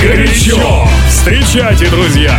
«Горячо». Встречайте, друзья!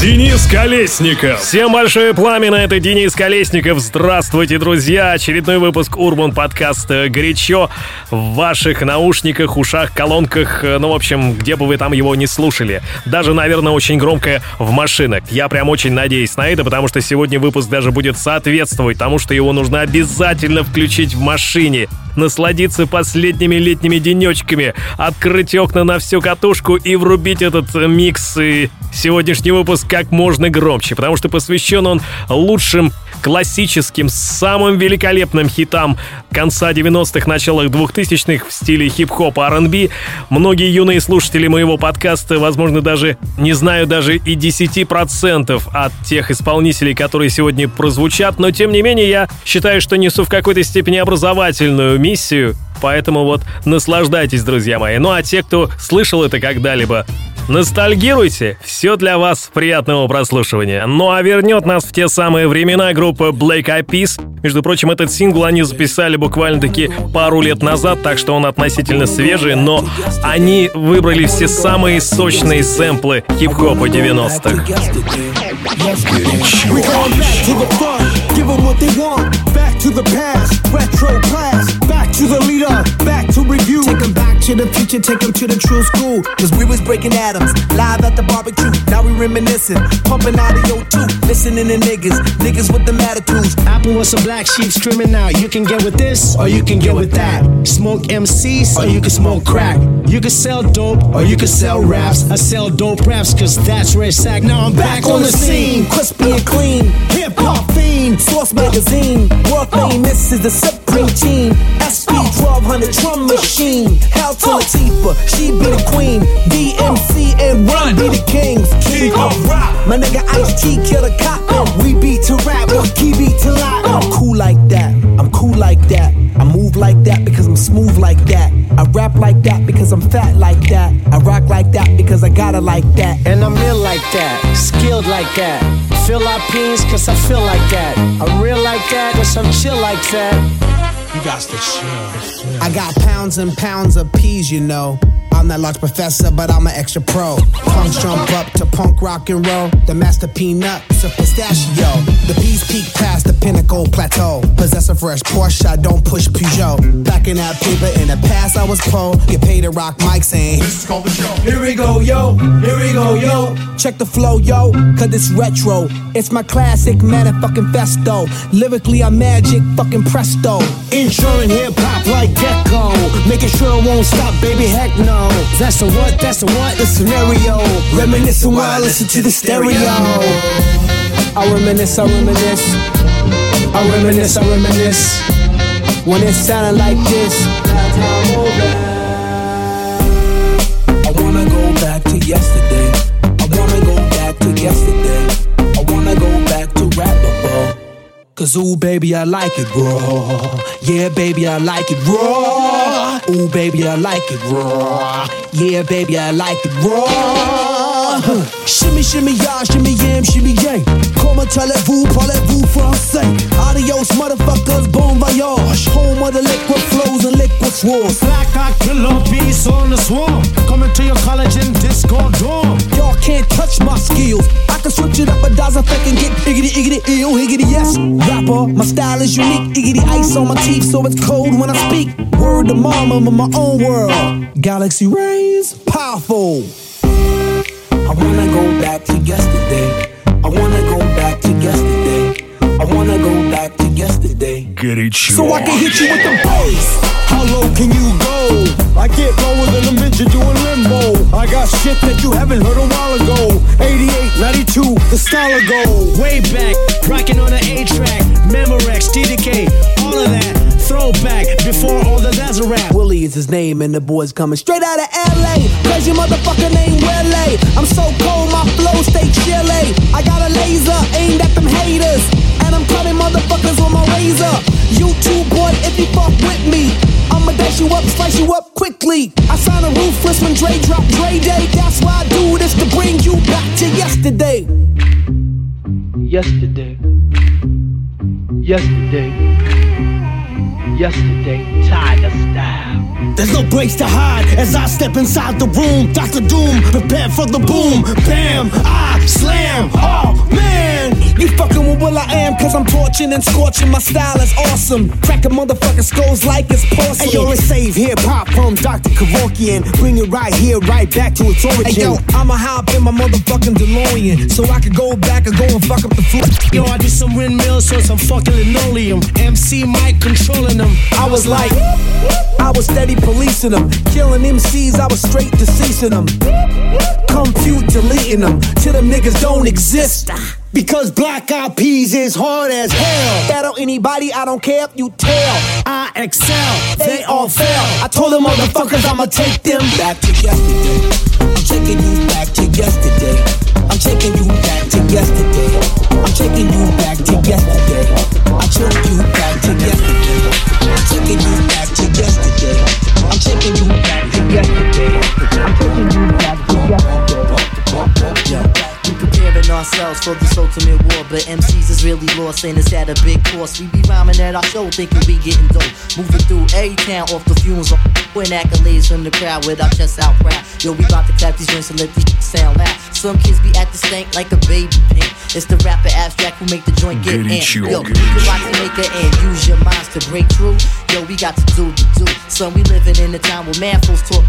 Денис Колесников. Всем большое пламя, это Денис Колесников. Здравствуйте, друзья! Очередной выпуск Урбан подкаста «Горячо» в ваших наушниках, ушах, колонках, ну, в общем, где бы вы там его не слушали. Даже, наверное, очень громко в машинах. Я прям очень надеюсь на это, потому что сегодня выпуск даже будет соответствовать тому, что его нужно обязательно включить в машине насладиться последними летними денечками, открыть окна на всю катушку и врубить этот микс и сегодняшний выпуск как можно громче, потому что посвящен он лучшим классическим, самым великолепным хитам конца 90-х, началах 2000-х в стиле хип-хоп R&B. Многие юные слушатели моего подкаста, возможно, даже не знаю даже и 10% от тех исполнителей, которые сегодня прозвучат, но тем не менее я считаю, что несу в какой-то степени образовательную миссию, поэтому вот наслаждайтесь, друзья мои. Ну а те, кто слышал это когда-либо, Ностальгируйте, все для вас приятного прослушивания. Ну а вернет нас в те самые времена группа Black Eyed Peas. Между прочим, этот сингл они записали буквально-таки пару лет назад, так что он относительно свежий, но они выбрали все самые сочные сэмплы хип-хопа 90-х. Give them what they want. Back to the past, retro class. Back to the leader, back to review. Take them back to the future, take them to the true school. Cause we was breaking atoms, live at the barbecue. Now we reminiscing, pumping audio too. Listening to niggas, niggas with the attitudes. Apple was some black sheep screaming out. You can get with this, or you can get with that. Smoke MCs, or you can smoke crack. You can sell dope, or you can sell raps. I sell dope raps, cause that's it's at. Now I'm back, back on the scene, crispy and clean. Hip hop fiend. Source magazine, world famous is the supreme team. 1200 drum machine. Hell to Latifah, she be the queen. DMC and Run be the kings. King of rock. My nigga Ice T kill the cop. Oh. We beat to rap, key beat to lock. Oh. I'm cool like that. I'm cool like that. I move like that because I'm smooth like that. I rap like that because I'm fat like that. I rock like that because I got it like that. And I'm ill like that, skilled like that. Feel our peas cause I feel like that. I'm real like that cause I'm chill like that. You got to chill. I got pounds and pounds of peas, you know. I'm that large professor, but I'm an extra pro. Punks jump up to punk rock and roll. The master peanut, a pistachio. The peas peak past the pinnacle plateau. Possess a fresh Porsche, I don't push Peugeot. Back in that paper, in the past I was pro. Get paid to rock mics saying, This is called the show. Here we go, yo. Here we go, yo. Check the flow, yo, cause it's retro. It's my classic man, fucking festo. Lyrically, I'm magic, fucking presto. Insuring hip hop like GEICO. Making sure it won't stop, baby, heck no. That's the what, that's the what, the scenario. Reminiscing while I listen to the stereo. I reminisce, I reminisce. I reminisce, I reminisce. When it sounded like this. I wanna go back to yesterday. I wanna go back to yesterday. I wanna go back to rappable. Cause ooh, baby, I like it raw. Yeah, baby, I like it raw. Ooh, baby, I like it raw. Yeah, baby, I like it raw. Shimmy, shimmy, y'all, shimmy, yam, shimmy, yang. Comment allez-vous, parlez-vous français? Adios, motherfuckers, bon voyage. Home of the liquid flows and liquid swords. Black eye killer beast on the swarm. Coming to your college in disco dorm. Y'all can't touch my skills. I can switch it up a dozen effect and get iggity, iggity, ill, higgity, yes. Rapper, my style is unique. Iggity ice on my teeth, so it's cold when I speak. Word to mama, I'm in my own world. Galaxy rays, powerful. I wanna go back to yesterday. I wanna go back. I wanna go back to yesterday. Get it, you. So I can hit you with the bass. How low can you go? I get lower than a midget doing limbo. I got shit that you haven't heard a while ago. 88, 92, the style of gold. Way back, rocking on an A track. Memorex, TDK, all of that. Throwback, before all the that's rap. Willie is his name, and the boy's coming straight out of LA. Cause your motherfucker name Willie. I'm so cold, my flow stay chilly. I got a laser aimed at them haters. And I'm cutting motherfuckers on my razor. You too, boy, if you fuck with me. I'ma dash you up, slice you up quickly. I sign a ruthless when Dre drop Dre Day. That's why I do this to bring you back to yesterday. Yesterday. Yesterday. Yesterday. Tiger style. There's no place to hide as I step inside the room. Dr. Doom, prepare for the boom. Bam, I slam. Oh man, you fucking with Will I Am, cause I'm torching and scorching. My style is awesome. Cracking motherfucking skulls like it's porcelain. Hey yo, let's save hip hop from Dr. Kevorkian. Bring it right here, right back to its origin. Hey yo, I'ma hop in my motherfucking DeLorean so I can go back and go and fuck up the floor. Yo, I did some windmills on some fucking linoleum. MC Mike controlling them. I was like, I was steady policing them. Killing MCs, I was straight deceasing them. Compute deleting them till them niggas don't exist. Because black eyed peas is hard as hell. Battle anybody, I don't care if you tell. I excel, they all fail. I told them motherfuckers I'ma take them back to yesterday. I'm taking you back to yesterday. I'm taking you back to yesterday. I'm taking you back to yesterday. I took you back to yesterday. I'm taking you back to yesterday. I'm taking you back to yesterday. I'm taking you back ourselves for this ultimate war, but MCs is really lost and it's at a big cost. We be rhyming at our show, thinking we getting dope. Moving through every town off the fumes, win accolades from the crowd with our chests out proud. Yo, we bout to clap these joints and let these sound loud. Some kids be at the stank like a baby pink. It's the rapper abstract who make the joint get in. Yo, you can rock the maker and use your minds to break through. Yo, we got to do the do. Son, we living in a time where man fools talk.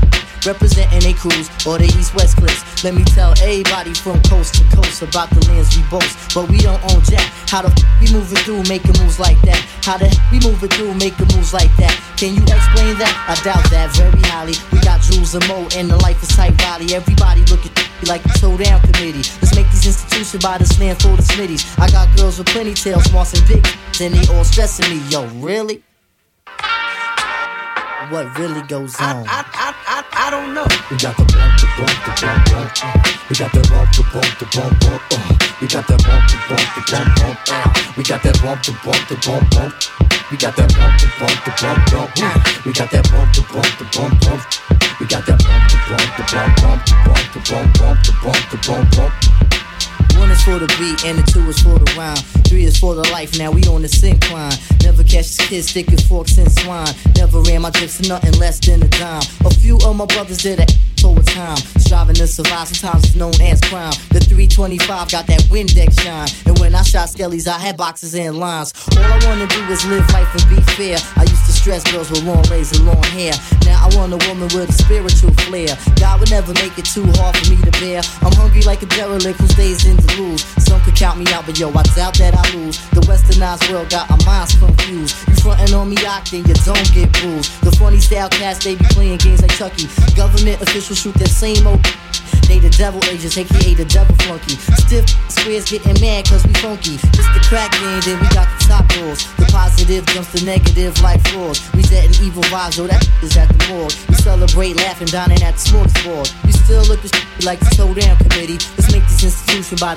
Representing they crews or the east west clips. Let me tell everybody from coast to coast about the lands we boast. But we don't own jack. How the f we moving through making moves like that? How the f we moving through making moves like that? Can you explain that? I doubt that very highly. We got Jules and Mo and the life is tight Riley. Everybody look at like a the showdown committee. Let's make these institutions by this land full of smitties. I got girls with plenty tails, smarts and big, and they all stressing me. Yo, really? What really goes on? I, I, I, I don't know. We got the bump, the bump, the bump, bump. Uh. We got the bump, the bump, the bump, bump. Uh. We got that bump, the bump, the bump, bump. Uh. We got that bump, the bump, the bump, bump. We got that bump, the bump, the bump, bump. Uh. We got that bump, the bump, the bump, bump. We got that bump, the bump, the bump, bump, the bump, bump, bump, the bump, the bump, bump. One is for the beat and the two is for the rhyme. Three is for the life, now we on the syncline. Never catch this kid sticking forks in swine. Never ran my drips for nothing less than a dime. A few of my brothers did it over time. Striving to survive, sometimes it's known as crime. The 325 got that Windex shine. And when I shot skellies, I had boxes and lines. All I wanna do is live life and be fair. I used to stress girls with long legs and long hair. Now I want a woman with a spiritual flair. God would never make it too hard for me to bear. I'm hungry like a derelict who stays in the lose. Some could count me out, but yo, I doubt that I lose. The westernized world got our minds confused. You frontin' on me, then you don't get bruised. The funny style cats, they be playing games like Chucky. Government officials shoot that same old. They the devil agents, aka the devil flunky. Stiff squares getting mad cause we funky. It's the crack game, then we got the top doors. The positive jumps the negative like floors. We setting evil vibes, yo, that is at the morgue. We celebrate laughing, dining at the smorgasbord. We still look at like the showdown committee. Let's make this institution by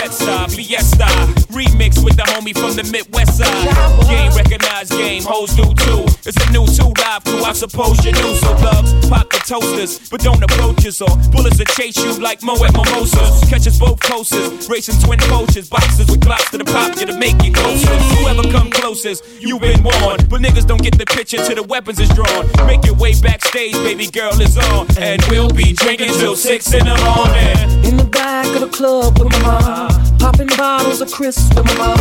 Fiesta, Fiesta. Remix with the homie from the Midwest side. Game recognized game, hoes do too. It's a new two live crew, I suppose you knew. So loves, pop the toasters, but don't approach us or bullets that chase you like Mo at Mimosas. Catch us both coasters, racing twin poachers, boxes with glocks to the pop you to make you closer. Whoever come closest, you've been warned. But niggas don't get the picture till the weapons is drawn. Make your way backstage, baby girl is on. And we'll be drinking till six in the morning. In the back of the club with my mom. Popping bottles of crisps with my.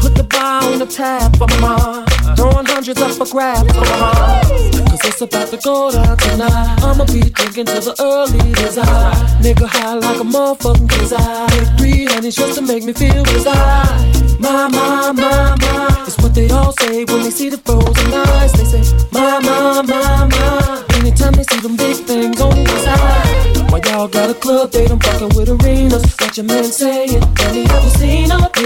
Put the bar on the tap for my. Throwing hundreds up for grabs for my. Cause it's about to go down tonight. I'ma be drinking till the early desire. Nigga high like a motherfucking desire. Take three honeys just to make me feel desire. My, my, my, my. It's what they all say when they see the frozen eyes. They say, my, my, my, my. Anytime they see them big things on the side. Why y'all got a club, they don't fucking with arenas. Got your man saying,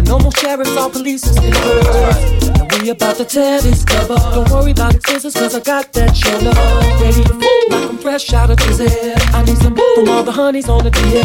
Now no more sheriffs or police the bird. Now we about to tear this club up. Don't worry about excuses cause I got that show love. Ready to fool like I'm fresh out of prison. I need some from all the honeys on the say,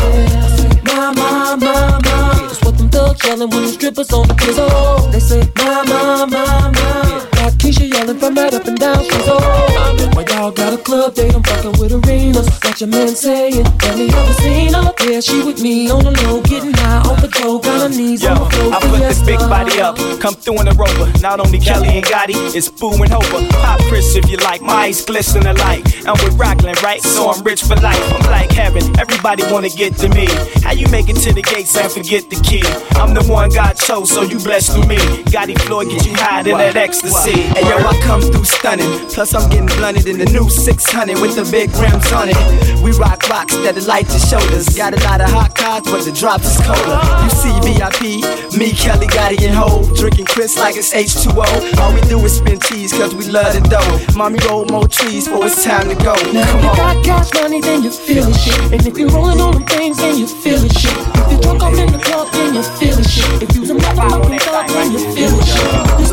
my, my, my, my. That's what them thugs yelling when the strippers on the pizzle. They say, my, my, my, my. Got Keisha yelling from right up and down. She's oh. Y'all got a club date? I'm fucking with arenas. Got your man saying, Have you ever seen her? Yeah, she with me on the low, getting high off the dough. Got her knees Yo, on the floor. I put this big body up. Come through in a rover. Not only Kelly and Gotti, it's Boo and Hova. Pop Chris if you like. My eyes glisten alike. I'm with Rockland, right? So I'm rich for life. I'm like heaven. Everybody wanna get to me. How you make it to the gates and forget the key? I'm the one God chose, so you blessed through me. Gotti Floyd get you high in that ecstasy. Hey yo, I come through stunning. Plus I'm getting blunted in the new 600 with the big rims on it. We rock rocks that light your shoulders. Got a lot of hot cars, but the drop is colder. You see VIP, me, Kelly, Gotti, and Ho. Drinking Chris like it's H2O. All we do is spin cheese, cause we love the dough. Mommy roll more trees, for it's time to go. Now Come if you got cash money, then you feel it shit. And if you're rolling on them things, then you feel it shit. If you drunk off in the club, then you feel it shit. If you's a motherfucking thug, then you feel it shit.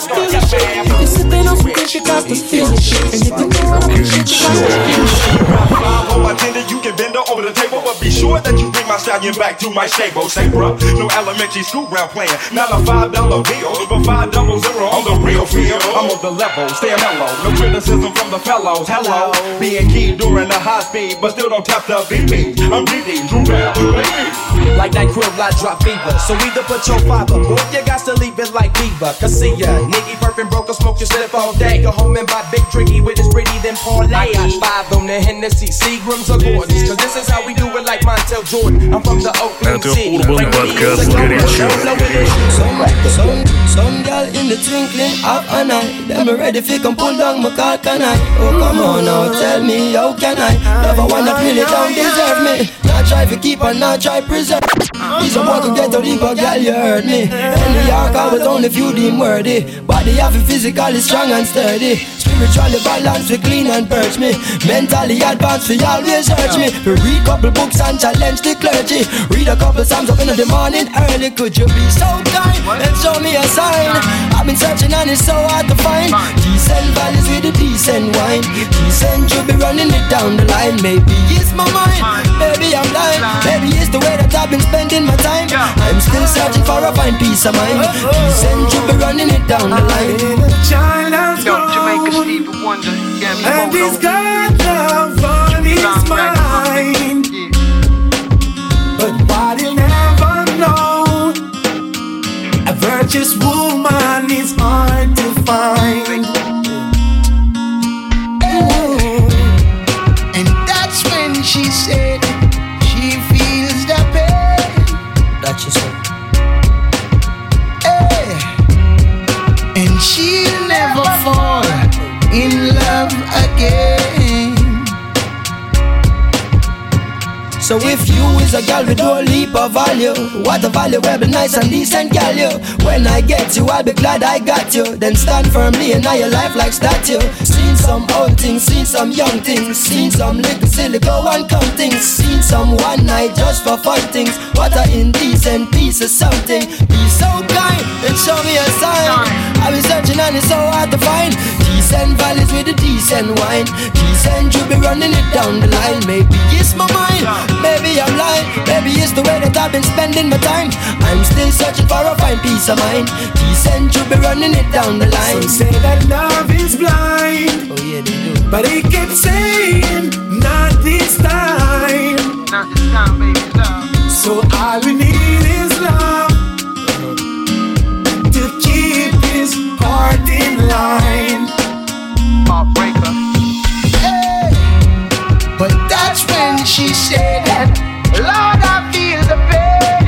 Feel it shit. If you sipping on some good, you got to feel. And if you going on some shit, you got to feel it shit. Five on my tender, you can bend her over the table, but be sure that you bring my stallion back to my stable. Say, bruh, no elementary school ground playing. Not a five dollar bill, but five double zero on the real field. I'm on the level, stay mellow. No criticism from the fellows. Hello, being key during the high speed, but still don't tap the BP. I'm DD, Drew Bell, baby. Like that grill, I drop fever. So either put your fiber, or you got to leave it like Diva. Cause see ya, nigga burping broke, smoke your slip all day. Go home and buy big drinky with his pretty, then parlay. I got five on the Hennessy, Seagrams or Gordons. Cause this is how we do it like Montel Jordan. I'm from the Oakland Это City. Урбан подкаст «Горячо». Some, some, some girl in the twinkling of an eye. Them ready fi come pull down my car, can I? Oh come on now, tell me how can I? Love a one that really don't deserve me. not try to keep and not try preserve. These are to get a girl, you heard me. In New York, I was only few deemed worthy. Body have it physically strong and sturdy. Spiritually balanced, we clean and purge me. Mentally advanced, we always urge me. We read couple books and challenge the clergy. Read a couple psalms up in the morning early. Could you be so kind and show me a sign? I've been searching and it's so hard to find. Decent values with a decent wine. Decent you be running it down the line. Maybe it's my mind, maybe I'm blind. Maybe it's the way that I've been spending my time. I'm still searching for a fine peace of mind. Decent you be running it down the line. Child has Jamaica grown, Stevie Wonder. Yeah, me and hold he's on. got love on his right. mind. Yeah. But what he'll never know, a virtuous woman girl with no leap of value, what a valuable, nice and decent girl you. When I get you, I'll be glad I got you. Then stand firmly in your life like statue. Seen some old things, seen some young things, seen some little silly go and come things, seen some one night just for fun things. What a indecent piece of something. Be so kind and show me a sign. I've been searching and it's so hard to find. Decent valleys with a decent wine. Decent you be running it down the line. Maybe it's my mind, maybe I'm lying. Maybe it's the way that I've been spending my time. I'm still searching for a fine peace of mind. Decent you be running it down the line. Some say that love is blind, Oh yeah, they do. but he kept saying, not this time. Not this time, baby, love. So all we need is love to keep his heart in line. Heartbreaker. Hey. But that's when she said, Lord, I feel the pain.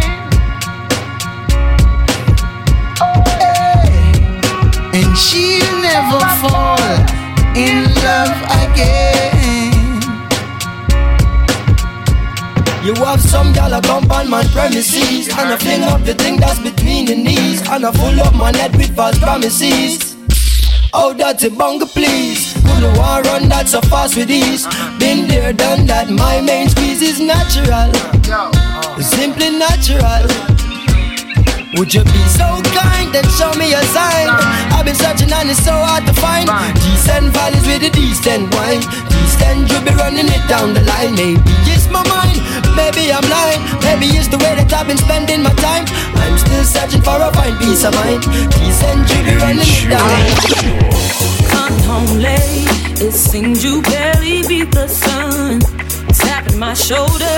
Oh, Hey. And she'll never fall in love again. You have some gal a come on man premises And I fling up the thing that's between the knees And I full up my head with false promises Oh, that's a bunga, please. Couldn't want run that so fast with ease. Been there, done that. My main squeeze is natural. Simply natural. Would you be so kind and show me a sign? I've been searching and it's so hard to find. Decent valleys with a decent wine. Decent, you be running it down the line. Maybe it's my mind, maybe I'm lying. Maybe it's the way that I've been spending my time. I'm still searching for a fine peace of mind. Decent, you be running it down. Come home late, it seems you barely beat the sun. Tapping my shoulder,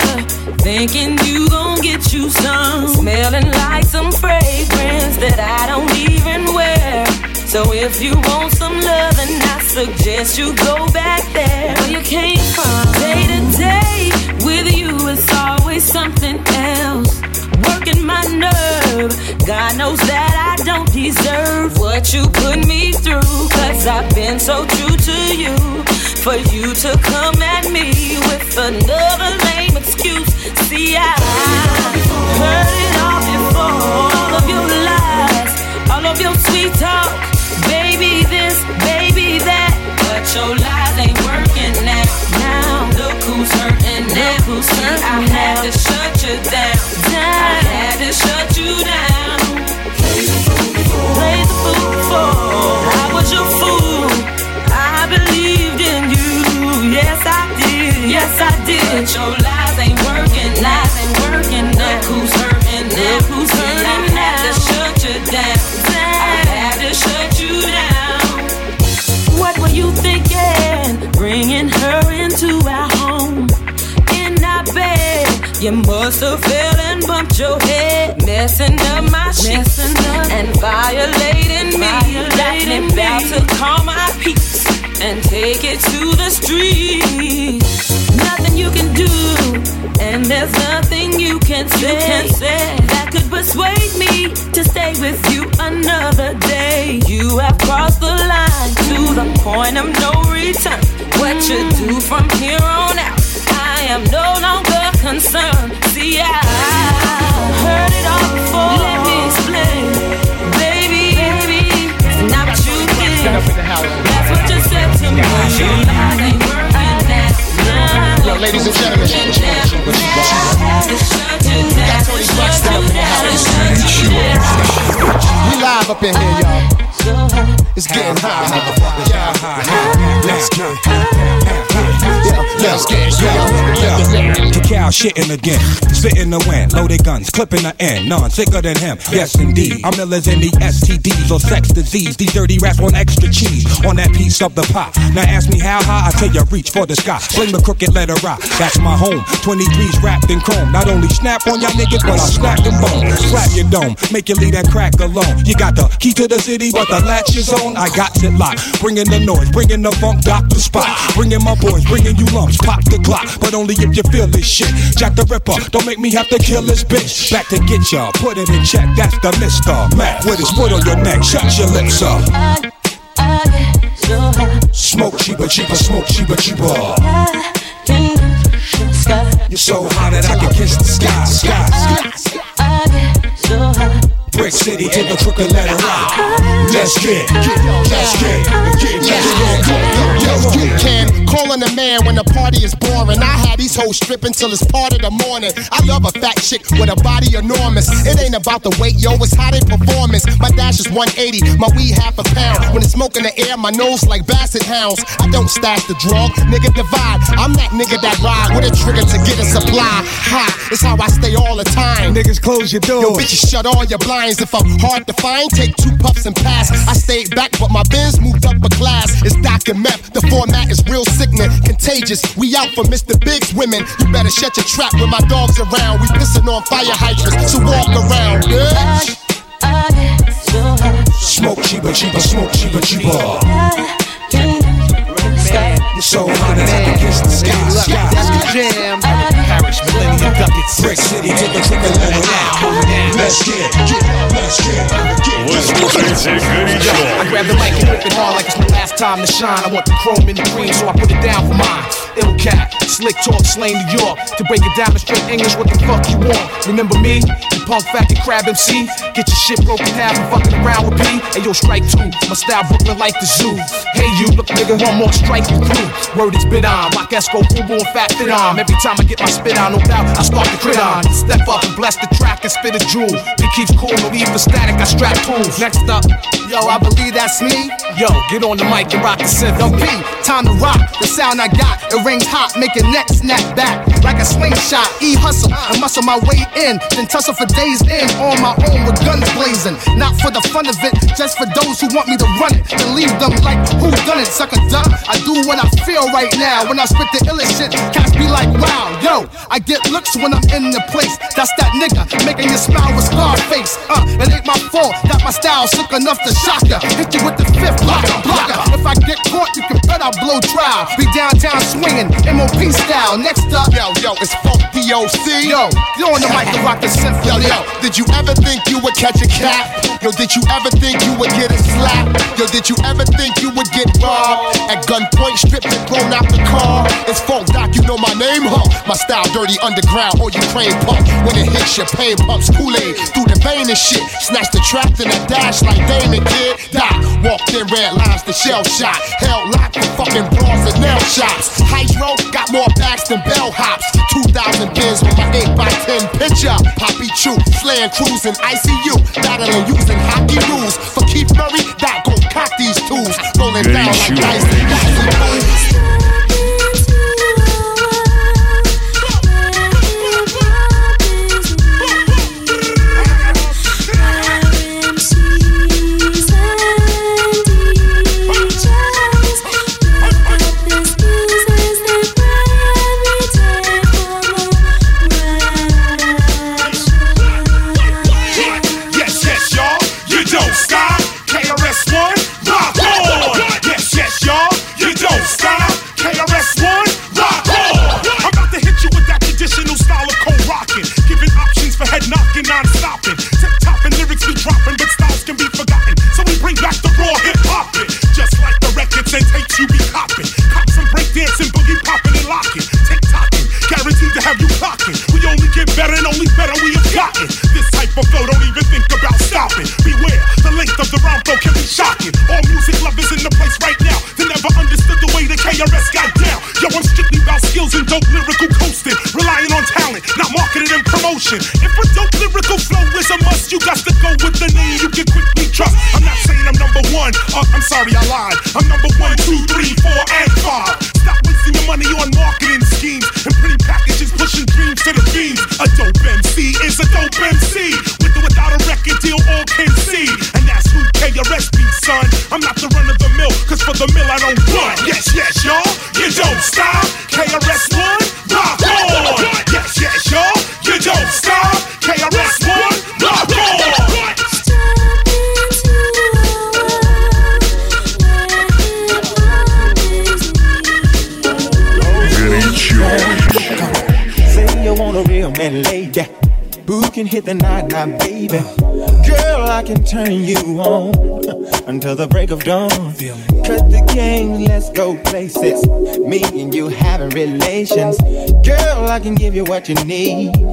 thinking you gon' get you some. Smelling like some fragrance that I don't even wear. So if you want some love, then I suggest you go back there where you came from. Day to day with you, it's always something else. Working my nerve. God knows that I don't deserve what you put me through. Cause I've been so true to you. For you to come at me with another lame excuse. See, I heard it all before. All of your lies, all of your sweet talk. Baby this, baby that. But your lies ain't working now. Now, look who's hurting now. Look who's hurting I had to shut you down. I had to shut you down. Play the fool before. I was your fool. I your lies ain't working. Lies ain't working. Look who's hurting. Look who's hurting I had to shut you down. I had to shut you down. What were you thinking? Bringing her into our home. In our bed. You must have fell and bumped your head. Messing up my sheets. And violating me. Got me about to call my peace. And take it to the street. Nothing you can do. And there's nothing you can say, that could persuade me to stay with you another day. You have crossed the line to the point of no return. What you mm. do from here on out, I am no longer concerned. See, I heard it all before. Let me explain, baby, baby. It's not what you did. That's what you said to me. Ladies and gentlemen, we got Toni Braxton up in the house. We live up in here, y'all. It's getting hot. Yeah. Let's get yeah, get yeah. Cacao shitting again, spitting the wind, loaded guns, clipping the end, none sicker than him. Yes, indeed. I'm illers in the STDs or sex disease. These dirty rats want extra cheese on that piece of the pie. Now ask me how high, I tell you reach for the sky. Sling the crooked letter rock, that's my home. 23's wrapped in chrome. Not only snap on y'all niggas, but I'll snap them bone. Slap your dome, make you leave that crack alone. You got the key to the city, but the latch is on. I got it locked. Bringing the noise, bringing the funk, doctor spot. Bringing my boys, bringing you lumps, pop the clock. But only if you feel this shit. Jack the Ripper, don't make me have to kill this bitch. Back to get ya, put it in check. That's the Mister Mac with his foot on your neck. Shut your lips up. Smoke cheaper, cheaper, smoke cheaper, cheaper. You're so hot that I can kiss the sky, sky. Brick City to the crooked letter rock. Let's get, let's get, let's get, Yo, you can call on a man when the party is boring. I had these hoes stripping till it's part of the morning. I love a fat chick with a body enormous. It ain't about the weight, yo, it's how they performance. My is 180, my weed half a pound. When it's smoke in the air, my nose like basset hounds. I don't stash the drug, nigga divide. I'm that nigga that ride with a trigger to get a supply. Ha, it's how I stay all the time. Niggas close your doors. Yo, bitches shut all your blinds. If I'm hard to find, take two puffs and pass. I stayed back, but my bins moved up a class. It's Doc and Meth. The format is real sickening, contagious. We out for Mr. Big's women. You better shut your trap when my dog's around. We pissing on fire hydrants, so walk around, bitch. Uh, Smoke cheaper, cheaper, smoke cheaper, cheaper sky. You're so hot as I against the sky. Sky, jam. Parish, millennium ducket, brick city, take a trip and let it out. Let's get, get, let's get, get. What's the I grab the mic and whip it hard like it's my last time to shine. I want the chrome in the green, so I put it down for mine. Ill cat, slick talk, slain New York. To break it down in straight English, what the fuck you want? Remember me? The punk faggot crab MC? Get your shit broken half and fucking around with P. And yo, strike two. My style Brooklyn like the zoo. Hey you, look nigga, one more strike through. Word is bit on. Rock Esco, Fubu, and Fat Fit on. Every time I get my spit on, no doubt, I start to crit on. Step up and bless the track and spit a jewel. It keeps cool, no the static, I strap tools. Next up, yo, I believe that's me. Yo, get on the mic and rock the synth. Yo, P, time to rock. The sound I got, it rings hot, make your neck snap back like a slingshot. E hustle and muscle my way in, then tussle for days in on my own with guns blazing. Not for the fun of it, just for those who want me to run it and leave them like who done it, sucker duck. I do what I feel right now when I spit the illest shit. Cats be like, wow, yo, I get looks when I'm in the place. That's that nigga making you smile with scar face. Uh, it ain't my fault that my style's sick enough to shock ya. Hit you with the fifth blocker, blocker. If I get caught, you can bet I blow trial. Be downtown swinging, MOP style. Next up, yo, yo, it's Funk DOC. Yo, you on the mic to rock the symphony. Yo, yo, did you ever think you would catch a cat? Yo, did you ever think you would get a slap? Yo, did you ever think you would get robbed? At gunpoint, stripped and thrown out the car. It's Funk Doc, you know my name, huh? My style dirty underground or Ukraine punk. When it hits your pain pumps Kool-Aid through the vein and shit. Snatch the trap in a dash like Damon kid. Doc walked in red lines, the shell shot. Held locked for fucking bras and nail shops. Hydro got more bags than bell hops. 2,000 bins with my 8x10 picture. Poppy Chew, slaying cruising ICU. Battling using hockey rules. For Keith Murray, that gon' cock these tools. Rolling down like dice. Get better and only better we have gotten. This type of flow, don't even think about stopping. Beware, the length of the rhyme flow can be shocking. All music lovers in the place right now, they never understood the way the KRS got down. Yo, I'm strictly about skills and dope lyrical coasting, relying on talent, not marketing and promotion. If a dope lyrical flow is a must, you got to go with the name you can quickly trust. I'm not saying I'm number one, uh, I'm sorry I lied. I'm number one, KRS be, son. I'm not the run of the mill, cause for the mill I don't run. Yes, yes, y'all, you don't stop. KRS-One, rock on. Yes, yes, y'all, you don't stop. KRS-One, rock on. Say you want a real man. Who can hit the night now, baby? Can turn you on until the break of dawn. Cut the game, let's go places. Me and you having relations. Girl, I can give you what you need.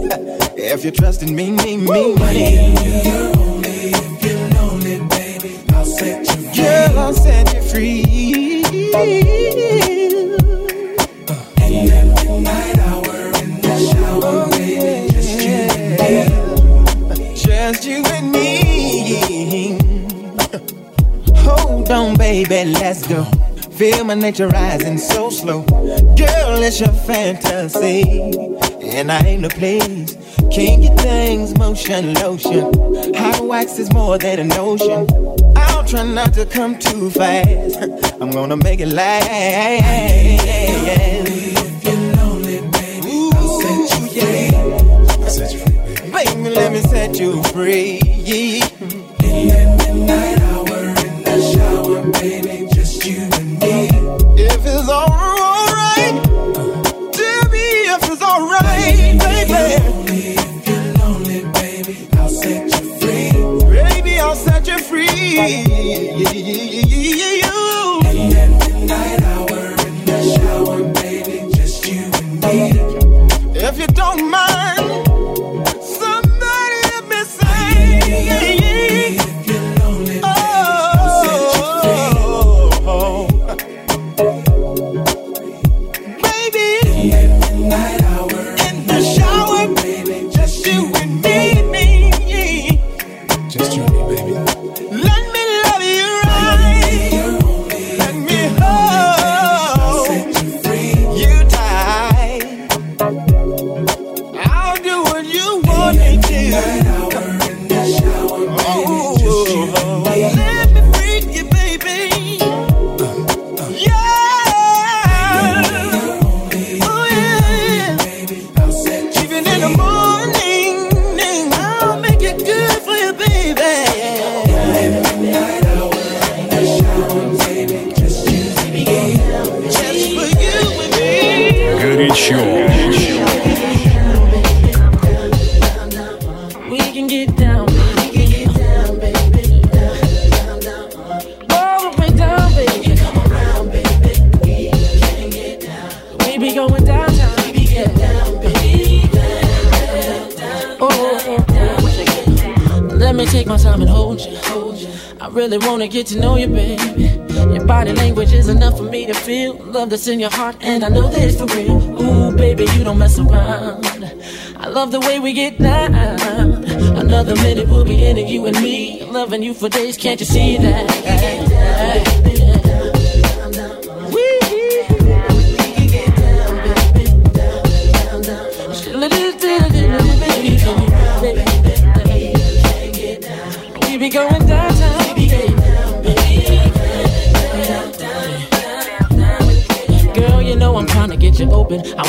If you trust in me, me, me, me. Girl, I'll set you free. On, baby, let's go. Feel my nature rising so slow. Girl, it's your fantasy. And I ain't the place. Can't get things motion lotion. Hot wax is more than an ocean. I'll try not to come too fast. I'm gonna make it last. Ooh, yeah. Baby, let me set you free. Free. Baby, I'll set you free. In the midnight hour, in the shower, baby, just you and me. If you don't mind. That's in your heart, and I know that it's for real. Ooh, baby, you don't mess around. I love the way we get down. Another minute we'll be in it, you and me. Loving you for days, can't you see that?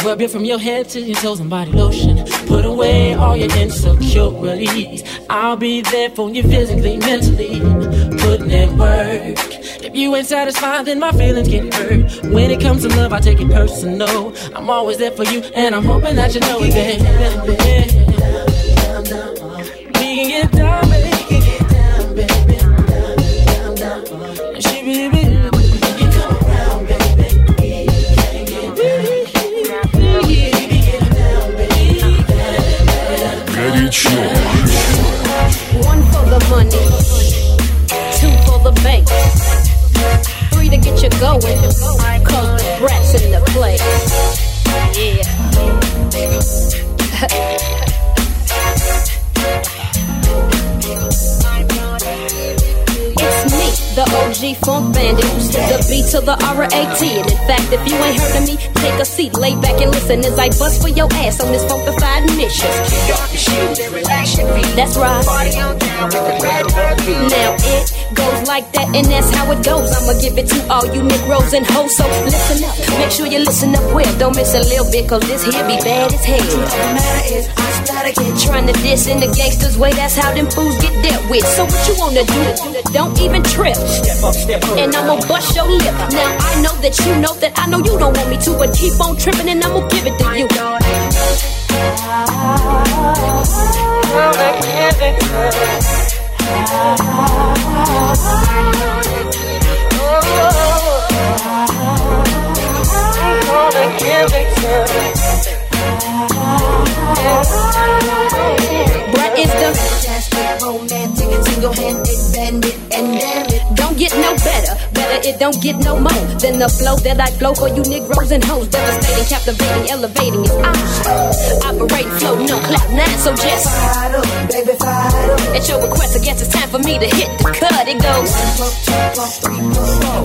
Rub you from your head to your toes and body lotion. Put away all your insecurities. I'll be there for you physically, mentally. Putting in work. If you ain't satisfied, then my feelings get hurt. When it comes to love, I take it personal. I'm always there for you, and I'm hoping that you know it, baby. Three to the funk bandit. The B to the R-A-T. And in fact, if you ain't heard of me, take a seat, lay back and listen as I bust for your ass on this funkified mission. That's right. Now it goes like that, and that's how it goes. I'ma give it to all you Negroes and hoes. So listen up, make sure you listen up well. Don't miss a little bit, cause this here be bad as hell. All matter is, I started trying to diss in the gangsters' way. That's how them fools get dealt with. So what you wanna do? Don't even trip. Step up, step up. And I'ma bust your lip. Now I know that you know that I know you don't want me to, but keep on tripping and I'ma give it to you. Brett it don't get no more than the flow that I flow for you Negroes and hoes. Devastating, captivating, elevating. It's I ah, operating, floating on cloud nine. So just fire up, baby, up. At your request, I guess it's time for me to hit the cut. It goes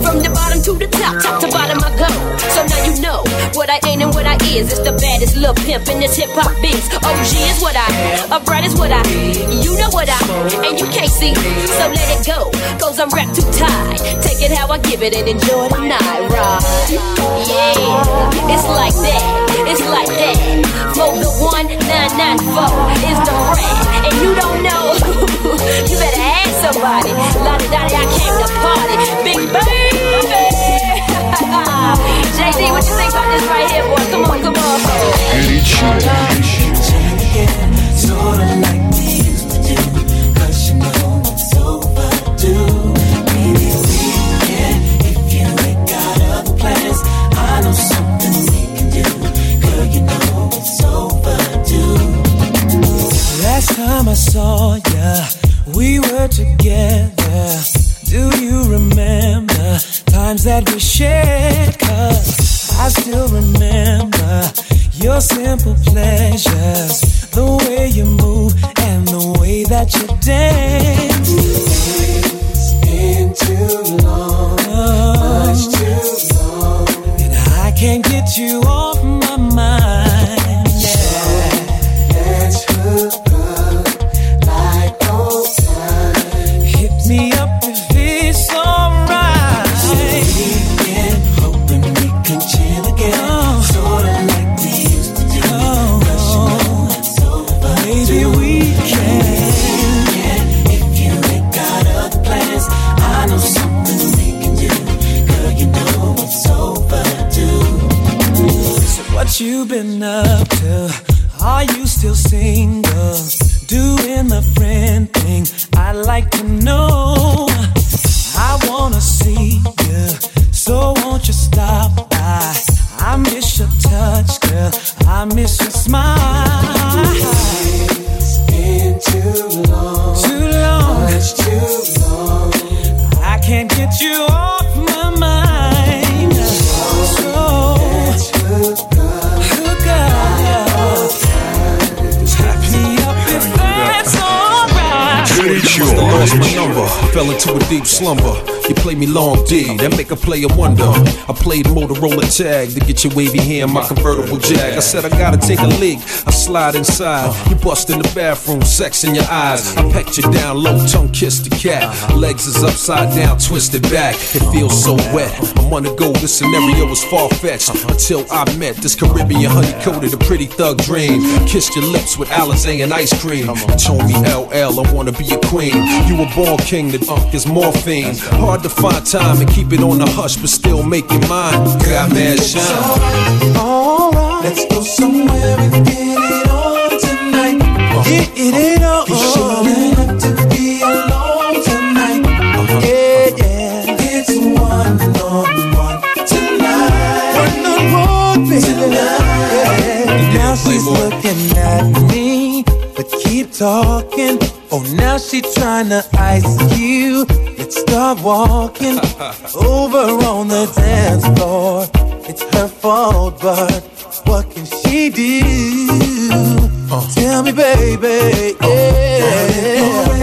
from the bottom to the top, top to bottom I go. So now you know what I ain't and what I is. It's the baddest little pimp in this hip hop biz. OG is what I, a bright is what I. You know what I, and you can't see. So let it go, cause I'm wrapped too tight. Take it how I give it and enjoy the night ride. Yeah, it's like that, it's like that. For the 1994 is the rat, and you don't know. you better ask somebody. La da da I came to party. Big baby. JD, what you think about this right here, boy? Come on, come on. Sorta Last time I saw ya, we were together. Do you remember times that we shared? Cause I still remember your simple pleasures, the way you move and the way that you dance. It's too long, much too long. And I can't get you off my mind. A player wonder. I played Motorola tag to get your wavy hair in my convertible jag. I said I gotta take a I slide inside. You bust in the bathroom, sex in your eyes. I pecked you down low, tongue kiss the cat. Legs is upside down, twisted back. It feels so wet. I'm on the go, this scenario is far fetched. Until I met this Caribbean honey coated, a pretty thug dream. Kissed your lips with Alizé and ice cream. You told me LL, I wanna be a queen. You were born king, the funk is morphine. Hard to find time and keep it on the hush, but still make it mine. Got mad shine. Alright, let's go somewhere and get it It on. You shouldn't have to be alone tonight. Uh-huh. Yeah, yeah. It's one on one tonight. One on one, baby. Tonight. Now she's looking at me, but keep talking. Oh, now she trying to ice you. Let's start walking over on the dance floor. It's her fault, but what can she do? Tell me, baby. Yeah.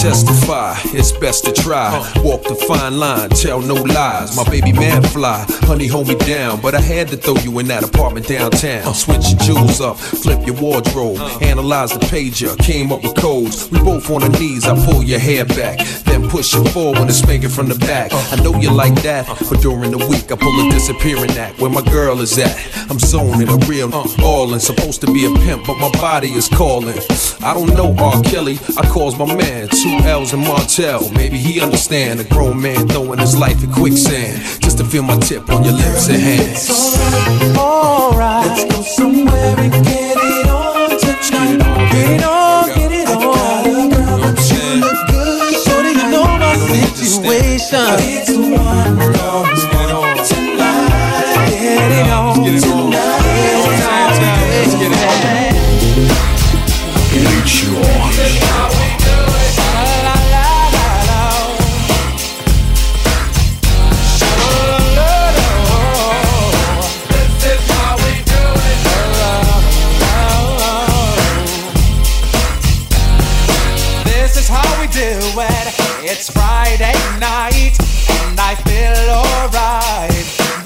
Testify, it's best to try. Walk the fine line, tell no lies. My baby man fly, honey hold me down. But I had to throw you in that apartment downtown. Switch your jewels up, flip your wardrobe, analyze the pager, came up with codes. We both on the knees, I pull your hair back, then push it forward and spank it from the back. I know you like that, but during the week I pull a disappearing act. Where my girl is at, I'm zoning a real uh, all and supposed to be a pimp, but my body is calling. I don't know R. Kelly, I calls my man, two L's and Martell. Maybe he understand a grown man throwing his life in quicksand just to feel my tip on your lips and hands. Alright. Let's go somewhere and get it on tonight. Get on, It's one on tonight. Get it on. This is how we do it. It's Friday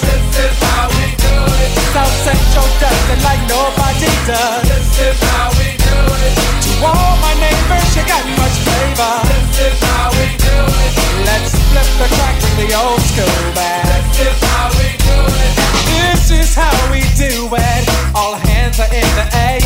this is how we do it. Like nobody does. This is how we do it. To all my neighbors, you got much flavor. This is how we do it. Let's flip the the old school back. This is how we do it. This is how we do it. All hands are in the air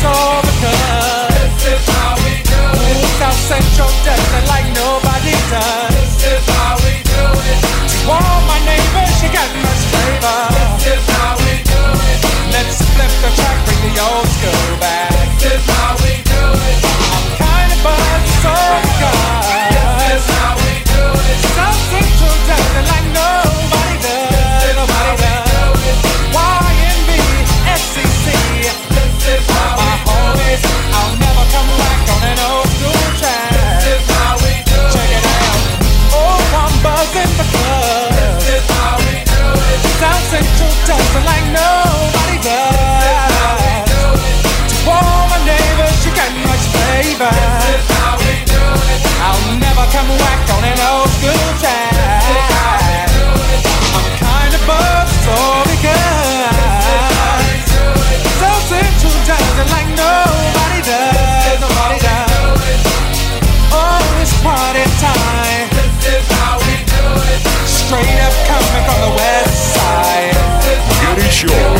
so because this is how we do it. South Central does like nobody does. This is how we do it. All my neighbors, got flavor. This is how we do it. Let's flip the track, bring the old school back. This is how we do it. I'm kinda buzzed so Central does it like nobody does. To all my neighbors, you got much it. I'll never come back on an old school track. I'm kinda buzzed so because South Central does it like nobody does. Nobody does. Oh, it's party time. Straight sure.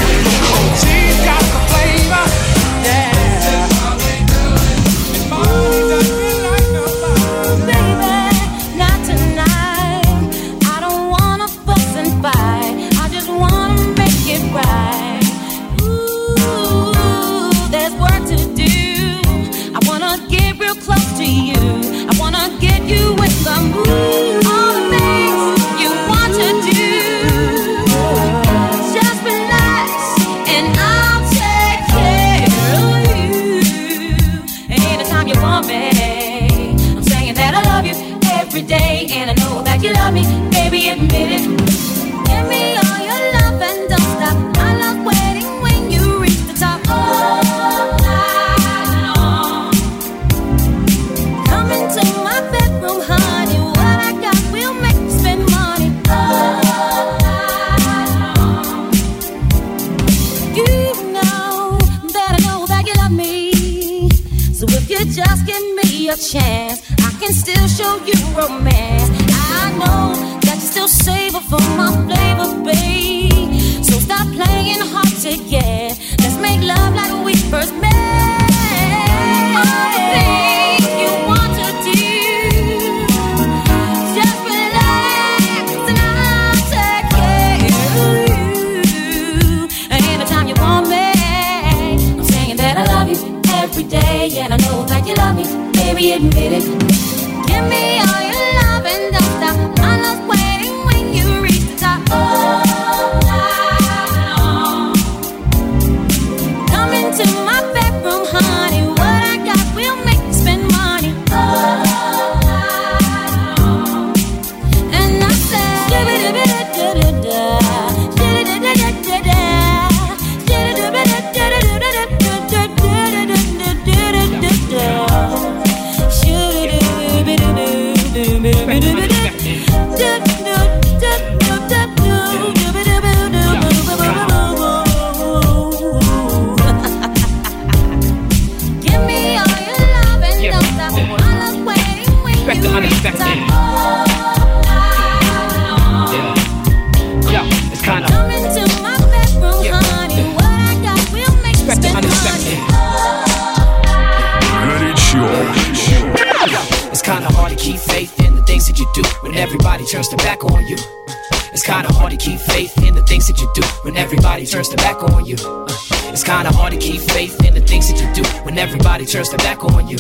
Turns their back on you.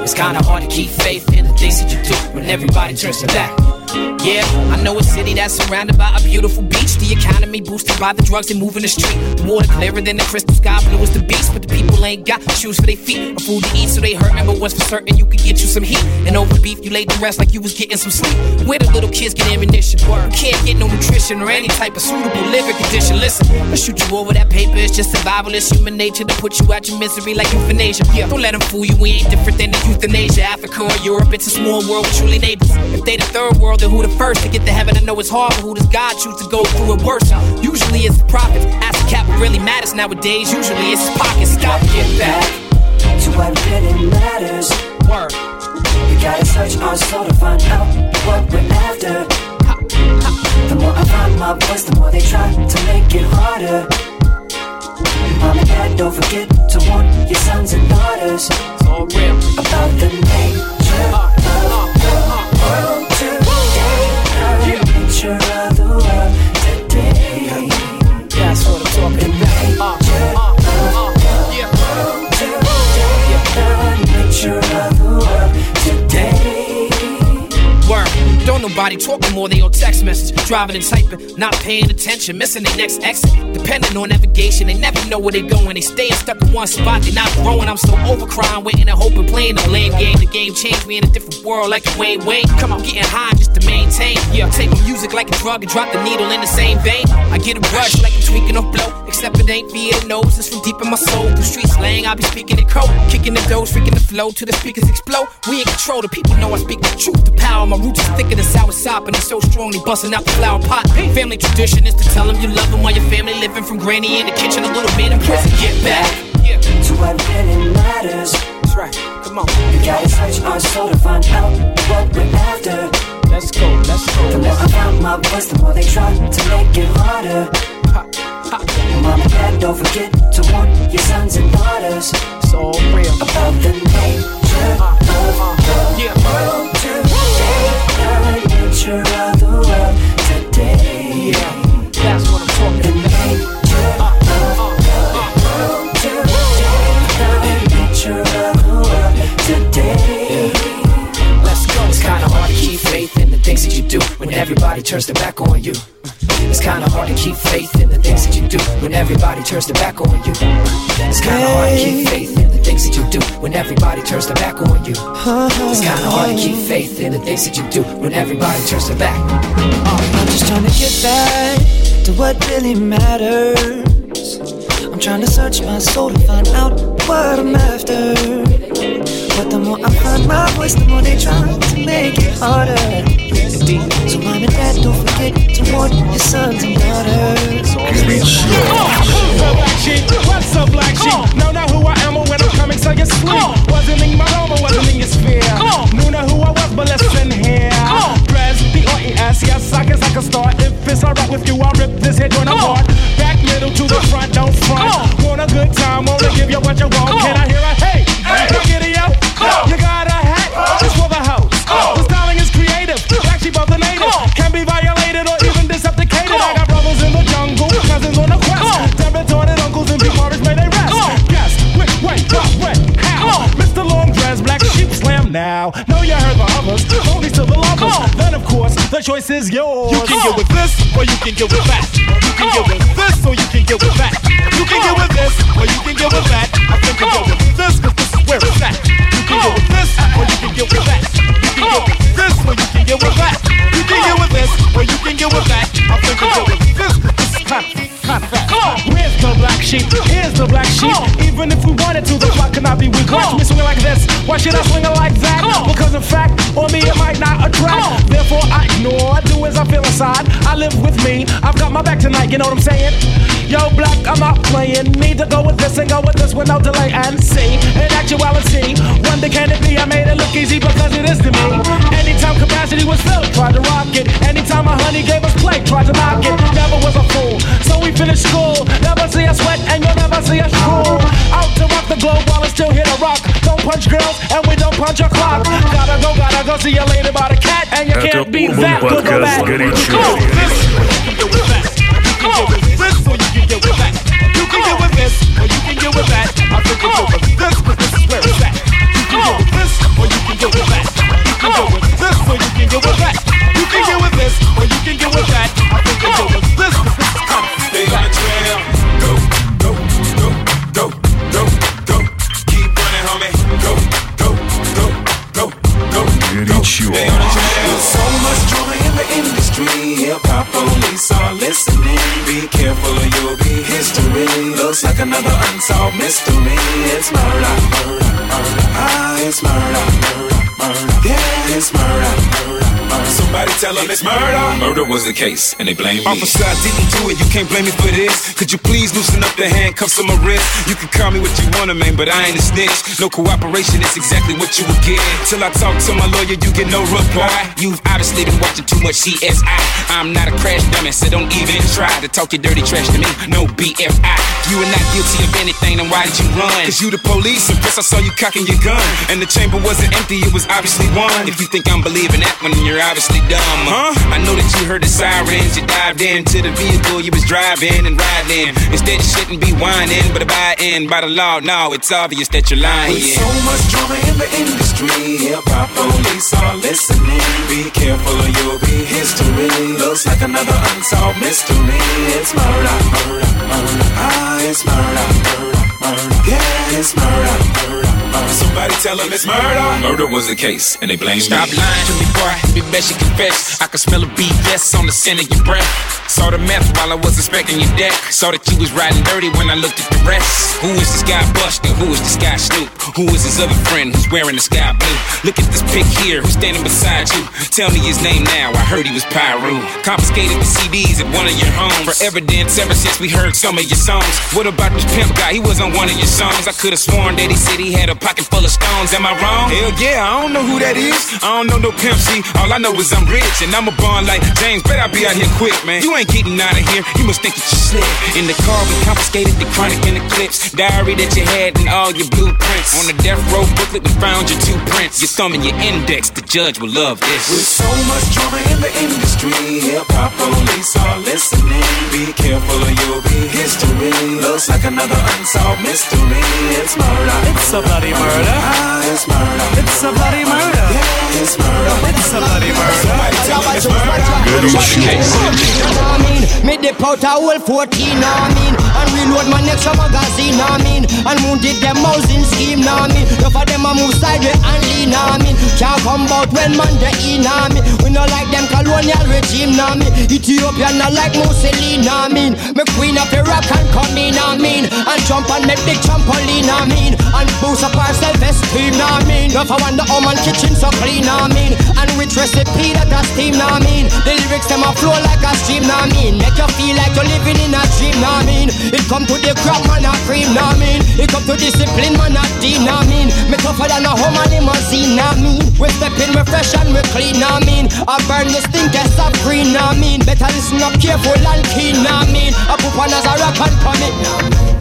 It's kinda hard to keep faith in the things that you do when everybody turns their back. Yeah, I know a city that's surrounded by boosted by the drugs move in the street. Water clearer than the crystal sky, blue as the beast. But the people ain't got shoes for their feet or food to eat, so they hurt. But what's for certain, you could get you some heat. And over beef, you laid the rest like you was getting some sleep. Where the little kids get ammunition? You can't get no nutrition or any type of suitable living condition. Listen, I shoot you over that paper. It's just survival. It's human nature to put you out your misery like euthanasia. Yeah, don't let them fool you. We ain't different than the euthanasia. Africa or Europe, it's a small world with truly neighbors. If they the third world, then who the first to get to heaven? I know it's hard, but who does God choose to go through it worse? Usually it's the prophets. Ask the cap what really matters nowadays. Usually it's his pockets. Stop, get back to what really matters. Word. We gotta search our soul to find out what we're after. The more I find my voice, the more they try to make it harder. Mom and dad, don't forget to warn your sons and daughters about the nature uh, of the uh, uh, world today. The nature of the world That's Don't nobody talking more, they on text message. Driving and typing, not paying attention, missing their next exit. Depending on navigation, they never know where they're going. They staying stuck in one spot, they not growing. I'm so over crying, waiting and hoping, playing the lame game. The game changed me in a different world like a Wayne Wayne. Come on, getting high just to maintain. Yeah, take music like a drug and drop the needle in the same vein. I get a rush like I'm tweaking off blow, except it ain't via the nose. It's from deep in my soul. Through street slang, I be speaking in code. Kicking the doors, freaking the flow till the speakers explode. We in control, the people know I speak the truth. The power, my roots is thicker than sour sop, and it's so strong, they busting out the flower pot. Family tradition is to tell them you love them while your family living from granny in the kitchen, a little bit in prison. Get back. Yeah. To what really matters. That's right. Come on. We gotta search our soul to find out what we're after. Let's go, let's go. The more I find my voice, the more they try to make it harder. Mom and dad, don't forget to warn your sons and daughters it's all real. about the nature uh, uh, uh. of the world today. Nature of the world today. Yeah, that's what I'm talking The nature of the world today. The nature of the world today. Let's go. It's kinda hard to keep faith in the things that you do when everybody turns their back on you. It's kinda hard to keep faith in the things that you do when everybody turns their back on you. It's kinda hard to keep faith in the things that you do when everybody turns their back on you. It's kinda hard to keep faith in the things that you do when everybody turns their back. I'm just trying to get back to what really matters. I'm trying to search my soul to find out what I'm after. But the more I find my voice, the more they try to make it harder. So mom and dad, don't forget to warn your sons and daughters. Black sheep, what's up, black sheep? Know not who I am or when I'm coming, so you sleep. Wasn't in my realm or wasn't in your sphere. Knew not who I was, but listen here. Press the R-E-S, yes, I guess I can start. If it's alright with you, I'll rip this head joint apart. Back middle to the front, don't front. Want a good time, wanna give you what you want. Can I hear a hey? Hey, giddy up. You got a hat, for the house. The styling is creative, black sheep of the native. Can be violated or even decepticated. I got brothers in the jungle, cousins on the quest. Uncles and big fathers, may they rest. Guess which way, what, when, how? Mr. Long Dress, Black Sheep Slam now. Know you heard the others, only to the lovers. Then of course, the choice is yours. You can get with this, or you can get with that. You can get with this, or you can get with that. You can get with this, or you can get with that. Get with that. You can get with this, or you can get with that. You can get with this, or you can get with that. I think you get with this, this is kind of, kind of that. Where's the black sheep? Here's the black sheep. Even if we wanted to, the clock cannot be weak. Watch me swing it like this. Why should I swing it like that? Because in fact, on me it might not attract. Therefore I ignore, I do as I feel inside. I live with me. I've got my back tonight. You know what I'm saying? Yo, black, I'm out playing. Need to go with this and go with this without no delay and see. In actuality, wonder can it be? I made it look easy because it is to me. Anytime capacity was filled, tried to rock it. Anytime my honey gave us play, tried to knock it. Never was a fool, so we finished school. Never see a sweat and you'll never see a cool. Out to rock the globe while it's still here to rock. Don't punch girls and we don't punch a clock. Gotta go, gotta go. See you later by the cat and you can't beat that. Go, go back. Go. Tell them it's murder. Murder was the case, and they blame me. Officer, I didn't do it. You can't blame me for this. Could you please loosen up the handcuffs on my wrist? You can call me what you wanna, man, but I ain't a snitch. No cooperation is exactly what you will get. Till I talk to my lawyer, you get no reply. You've obviously been watching too much CSI. I'm not a crash dummy, so don't even try to talk your dirty trash to me. No BFI. You are not guilty of anything, then why did you run? Cause you the police, and plus I saw you cocking your gun. And the chamber wasn't empty, it was obviously one. If you think I'm believing that one, you're obviously dumb. Huh? I know that you heard the sirens, you dived into the vehicle you was driving and riding. Instead, you shouldn't be whining, but by end, by the law, no, it's obvious that you're lying. With so much drama in the industry, hip hop police are listening. Be careful or you'll be history. Looks like another unsolved mystery. It's murder, murder, murder. Ah, it's murder, murder, murder. Yeah, it's murder, murder. Somebody tell them it's murder. Murder was the case, and they blame Stop me. lying to me, boy. Be best you confess. I can smell a BS on the scent of your breath. Saw the meth while I was inspecting your deck. Saw that you was riding dirty when I looked at the rest. Who is this guy Buster? Who is this guy Snoop? Who is his other friend who's wearing the sky blue? Look at this pic here, who's standing beside you? Tell me his name now. I heard he was Pyru. Confiscated the CDs at one of your homes. For evidence ever since we heard some of your songs. What about this pimp guy? He was on one of your songs. I could have sworn that he said he had a pocket full of stones. Am I wrong? Hell yeah, I don't know who that is. I don't know no pimp C. All I know is I'm rich and I'm a born like James. Bet I be out here quick, man. You ain't getting out of here. You must think that you slick. In the car, we confiscated the chronic and the clips. Diary that you had and all your blueprints. On the death row booklet, we found your two prints. Your thumb and your index. The judge will love this. With so much drama in the industry, hip hop police are listening. Be careful or you'll be history. Looks like another unsolved mystery. It's murder. It's a bloody murder. It's murder. It's a bloody murder. Yeah, it's murder. It's a bloody murder. Somebody tell them it's murder. I mean, me dip out a whole 14, I mean, and reload my next magazine, I mean, and wounded them housing scheme, I mean, enough of them a move sideways and lean, I mean, can't come out when man they in, I mean, we no like them colonial regime, I mean, Ethiopia not like Mussolini, I mean, me queen of Iraq and come in, I mean, and jump and make big trampoline, I mean, and boost up our self-esteem, I mean, enough of wonder how man kitchen so clean, I mean, and with recipe that a steam, I mean, the lyrics them a flow like a stream, I mean, make you feel like you're living in a dream, I mean, it come to the crop man a cream, I mean, it come to discipline man a dean, I mean, me tougher than a home and limousine, I mean, we step in, we fresh and we clean, I mean, I burn this thing, get up green, I mean, better listen up careful and keen, I mean, I put one as a rock and come in.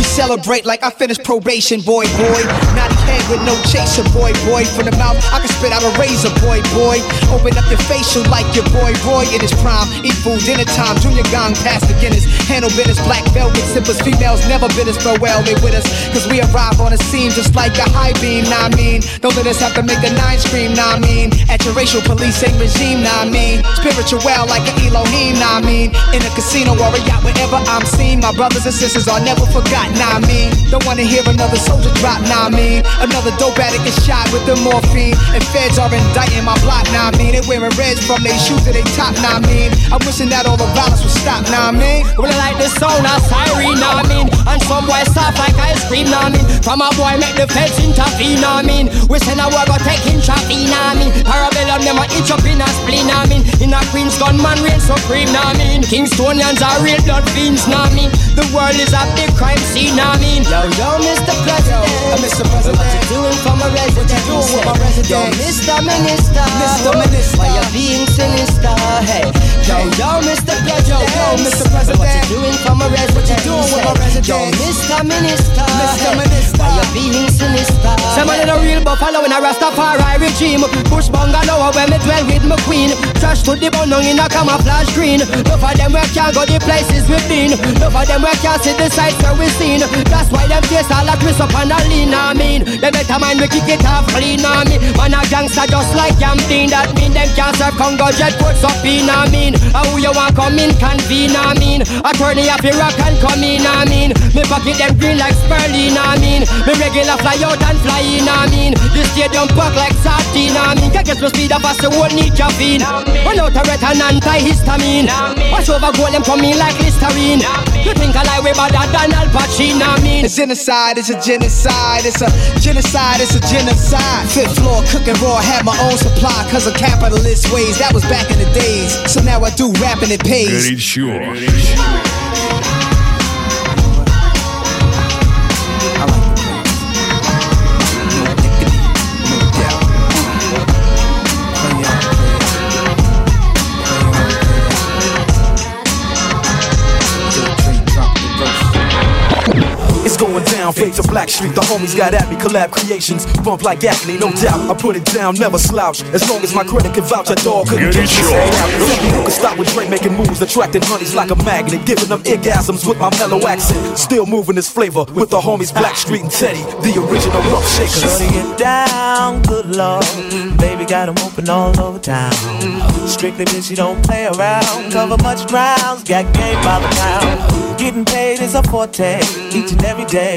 We celebrate like I finished probation, boy, boy. Naughty head with no chaser, boy, boy. From the mouth, I can spit out a razor, boy, boy. Open up your facial like your boy, Roy It is prime. Eat food dinner time, junior past the Guinness. Handle business, black velvet sippers. Females never bid us farewell, they with us. Cause we arrive on the scene just like a high beam, nah, I mean. Don't let us have to make the nine scream, nah, I mean. At your racial policing regime, nah, I mean. Spiritual like an Elohim, nah, I mean. In a casino or a yacht, wherever I'm seen. My brothers and sisters are never forgotten, nah, mean. Don't wanna hear another soldier drop, nah, mean. Another dope addict is shot with the morphine. And feds are indicting my block, nah, I mean. They wearing reds from their shoes to their top, nah, I mean. I'm wishing that all the violence would stop, nah, I mean. Well, I like the of siren, nah, I mean. And boy soft like ice cream, nah, I mean. From a boy make the feds intervene, nah, I mean. We send a war go take in traffic, nah, I mean. Parabellum them a itch up in a spleen, nah, I mean. In a Queen's gunman reign supreme, nah, I mean. Kingstonians are real blood fiends, nah, I mean. The world is a big crime scene, nah, I mean. Yo, yo, Mr. President. Yo, Mr. President. What you doing for my resident? What you doing with my resident? Yo, Mr. Minister. Mr. Minister. Why you being sinister? Hey. Yo, yo, Mr. President. Yo, yo, Mr. President. What you doing for my resident? What you doing with my resident? Yo, Mr. Minister. Mr. Minister. Why you being sinister? Somebody the real buffalo in a Rastafari regime. Push bungalow where me dwell with my queen. Trash to the bone in a camouflage green. No for them where can't go the places we've been. No for them where can't see the sights where we've seen. That's why them face all a twist up and a lean, I mean. They better mind we kick it off clean, I mean. Man a gangster just like Yampin. That mean them can't serve Congo jet puts up in, I mean. How you want come in convene, I mean. Attorney of Iraq and come in, I mean. Me pocket them green like Sperling, I mean. Me regular fly out and fly in, I mean. The stadium pack like sardine, I mean. Can't get no speed of us, the whole need caffeine. Run out a red and antihistamine. Wash over goal, them come in like Listerine. You think I like we better than Al I mean. A genocide is a genocide. It's a genocide, it's a genocide. Fifth floor cooking raw, had my own supply. Cause of capitalist ways, that was back in the days. So now I do rap and it pays. Горячо. It's going down, fade to Black Street. The homies got at me, collab creations. Bump like acne, no doubt. I put it down, never slouch. As long as my credit can vouch, a dog couldn't get, get this out. Who can stop with Drake, making moves, attracting honeys like a magnet, giving them orgasms with my mellow accent. Still moving this flavor with the homies Black Street and Teddy, the original rough shakers. Shutting it down, good love. Baby got them open all over town. Strictly bitch, you don't play around. Cover much grounds, got game by the pound. Getting paid is a forte, each and every day.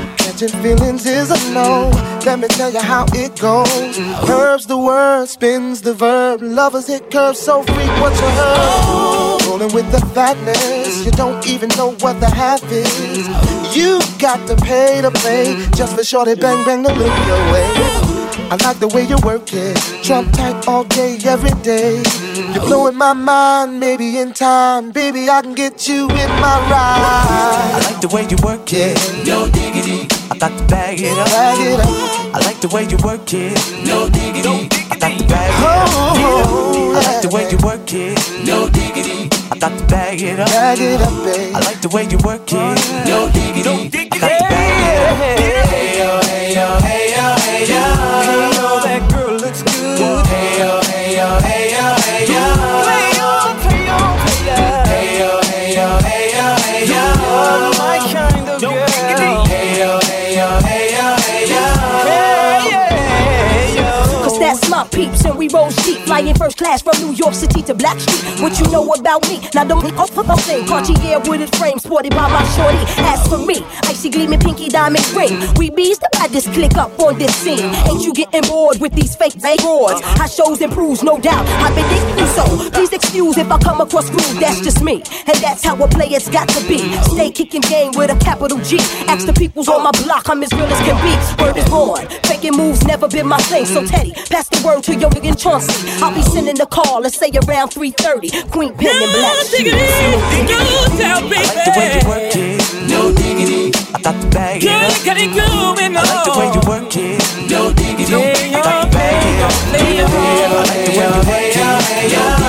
Catching feelings is a no. Let me tell you how it goes. Curves the word, spins the verb. Lovers hit curves so frequent you heard. Rolling with the fatness, you don't even know what the half is. You got to pay to play just for shorty bang bang to look your way. I like the way you work it. Trump tight all day, every day. You're blowing my mind, maybe in time. Baby, I can get you in my ride. I like the way you work it, no diggity. I to bag it up. Bag it up. I like the way you work it, no diggity. I got to bag it up. Oh, oh, oh. I like the way you work it, no diggity. I got to bag it up. Bag it up, babe. I like the way you work it, no diggity. I got to bag it up. Peeps Flying first class from New York City to Black Street. What you know about me? Now don't of the thing. Cartier wooded frame sported by my shorty. As for me, icy gleaming pinky diamond ring. We bees the baddest click up on this scene. Ain't you getting bored with these fake awards? How shows improves, no doubt. I've been thinking so. Please excuse if I come across rude. That's just me, and that's how a player's got to be. Stay kicking game with a capital G. Ask the peoples on my block, I'm as real as can be. Word is born. Faking moves never been my thing. So Teddy, pass the word to your nigga Chauncey. I'll be sending the call, let's say around 3:30. Queen Pen and Black Sheep. I like the way you work it, no diggity. I got to bag it up. I like the way you work it, no diggity. I got to bag it up. I like the way you work it, no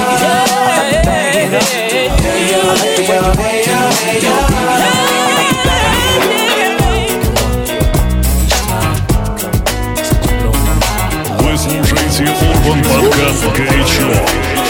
Микрофон подкаст «Горячо».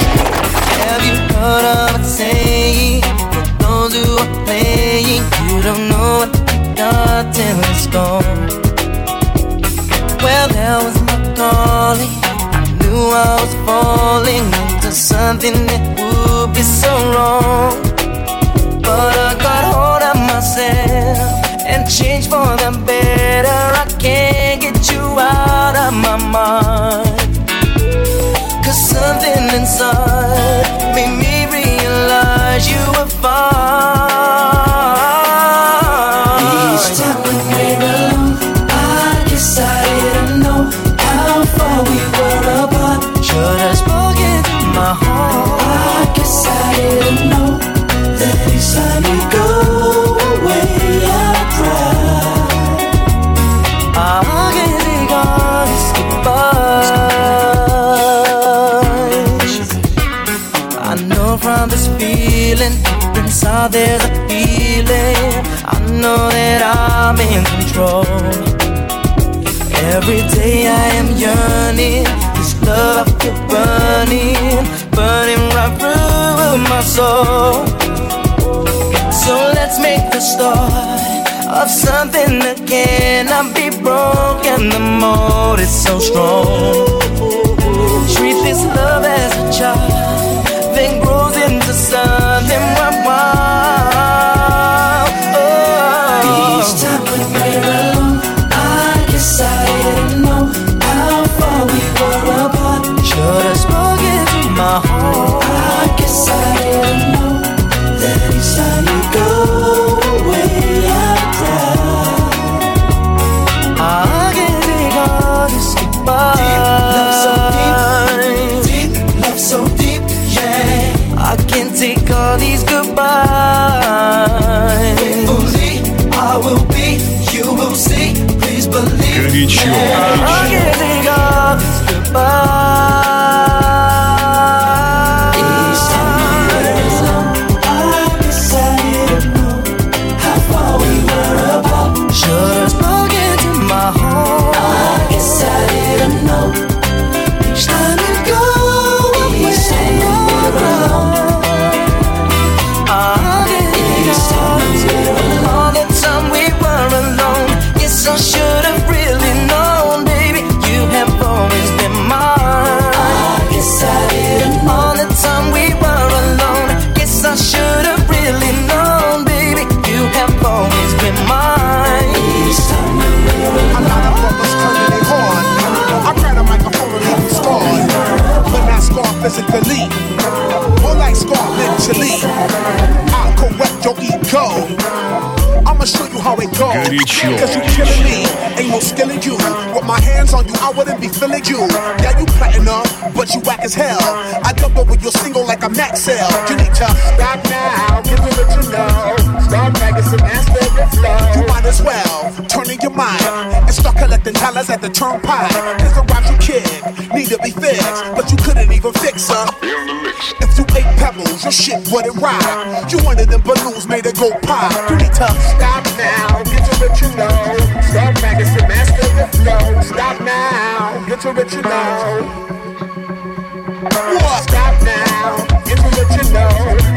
There's a feeling. I know that I'm in control. Every day I am yearning. This love I feel burning, burning right through my soul. So let's make the start of something that cannot be broken. The mold is so strong. Treat this love as a child, then grows into something melhor believe. Cause you killing me, ain't no skill in you. With my hands on you, I wouldn't be feeling you. Yeah, you platinum, but you whack as hell. I dump over your single like a max sale. You need to stop now, give me what you know. Stop magazine, master your flow. You might as well turn in your mind and start collecting dollars at the turnpike. Cause the rhymes you kick need to be fixed, but you couldn't even fix her. If you ate pebbles, your shit wouldn't ride. You wanted them balloons made to go pop. You need to stop now what you know. Some ass for your flow. Stop now, get to what you know. Stop now, get what you know.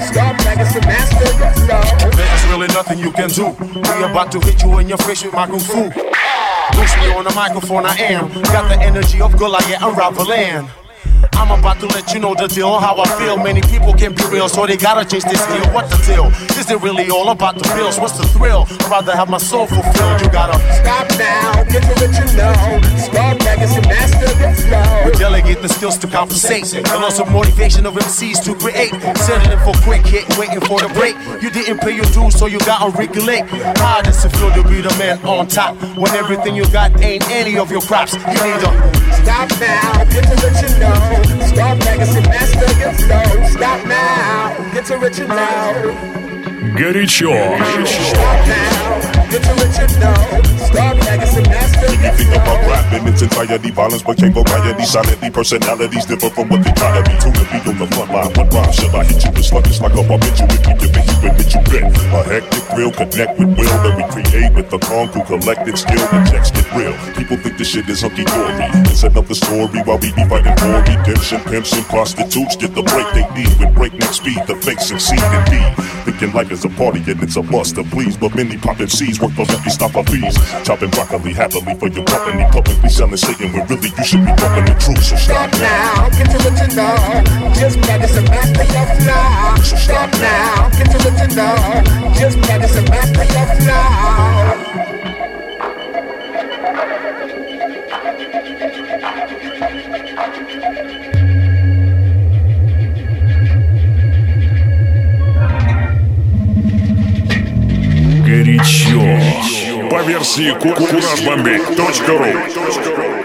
Start some ass your flow. There's really nothing you can do. We about to hit you in your face with my kung fu. Loose me on the microphone, I am. Got the energy of Goliath unraveling. I'm about to let you know the deal, on how I feel. Many people can be real, so they gotta change this deal. What the deal? Is it really all about the bills? What's the thrill? I'd rather have my soul fulfilled. You gotta Stop now, get to what you know. Start ass for your flow. We delegate the skills to compensate. And also motivation of MCs to create. Settling for quick hit, waiting for the break. You didn't pay your dues, so you gotta regulate. How does it feel to be the man on top? When everything you got ain't any of your crops. You need to Stop now, get to what you know. Start making some ass for your flow. Stop now, get to what you know. Горячо. Stop now, you its entirety, violence became variety. Silently, personalities differ from what they try to be. Two to be on the front line. What rhyme shall I hit you with? Sluggish like a barbitue. If you give it, you admit you bet. A hectic thrill, connect with will that we create with the through collective skill. The checks get real. People think this shit is hunky dory. It's another story while we be fighting for redemption. Pimps and prostitutes get the break they need with breakneck speed. The fake succeed indeed. Thinking life is a party and it's a must to please. But many pop poppin' work for lucky stop our fees. Chopping broccoli happily for your company. Publicly selling Satan when really you should be talking the truth. So stop now. get to what you know. Just some ass for your flow. Stop now, get to what you know. Just some ass for your flow. Радио. По версии kurajbombay.ru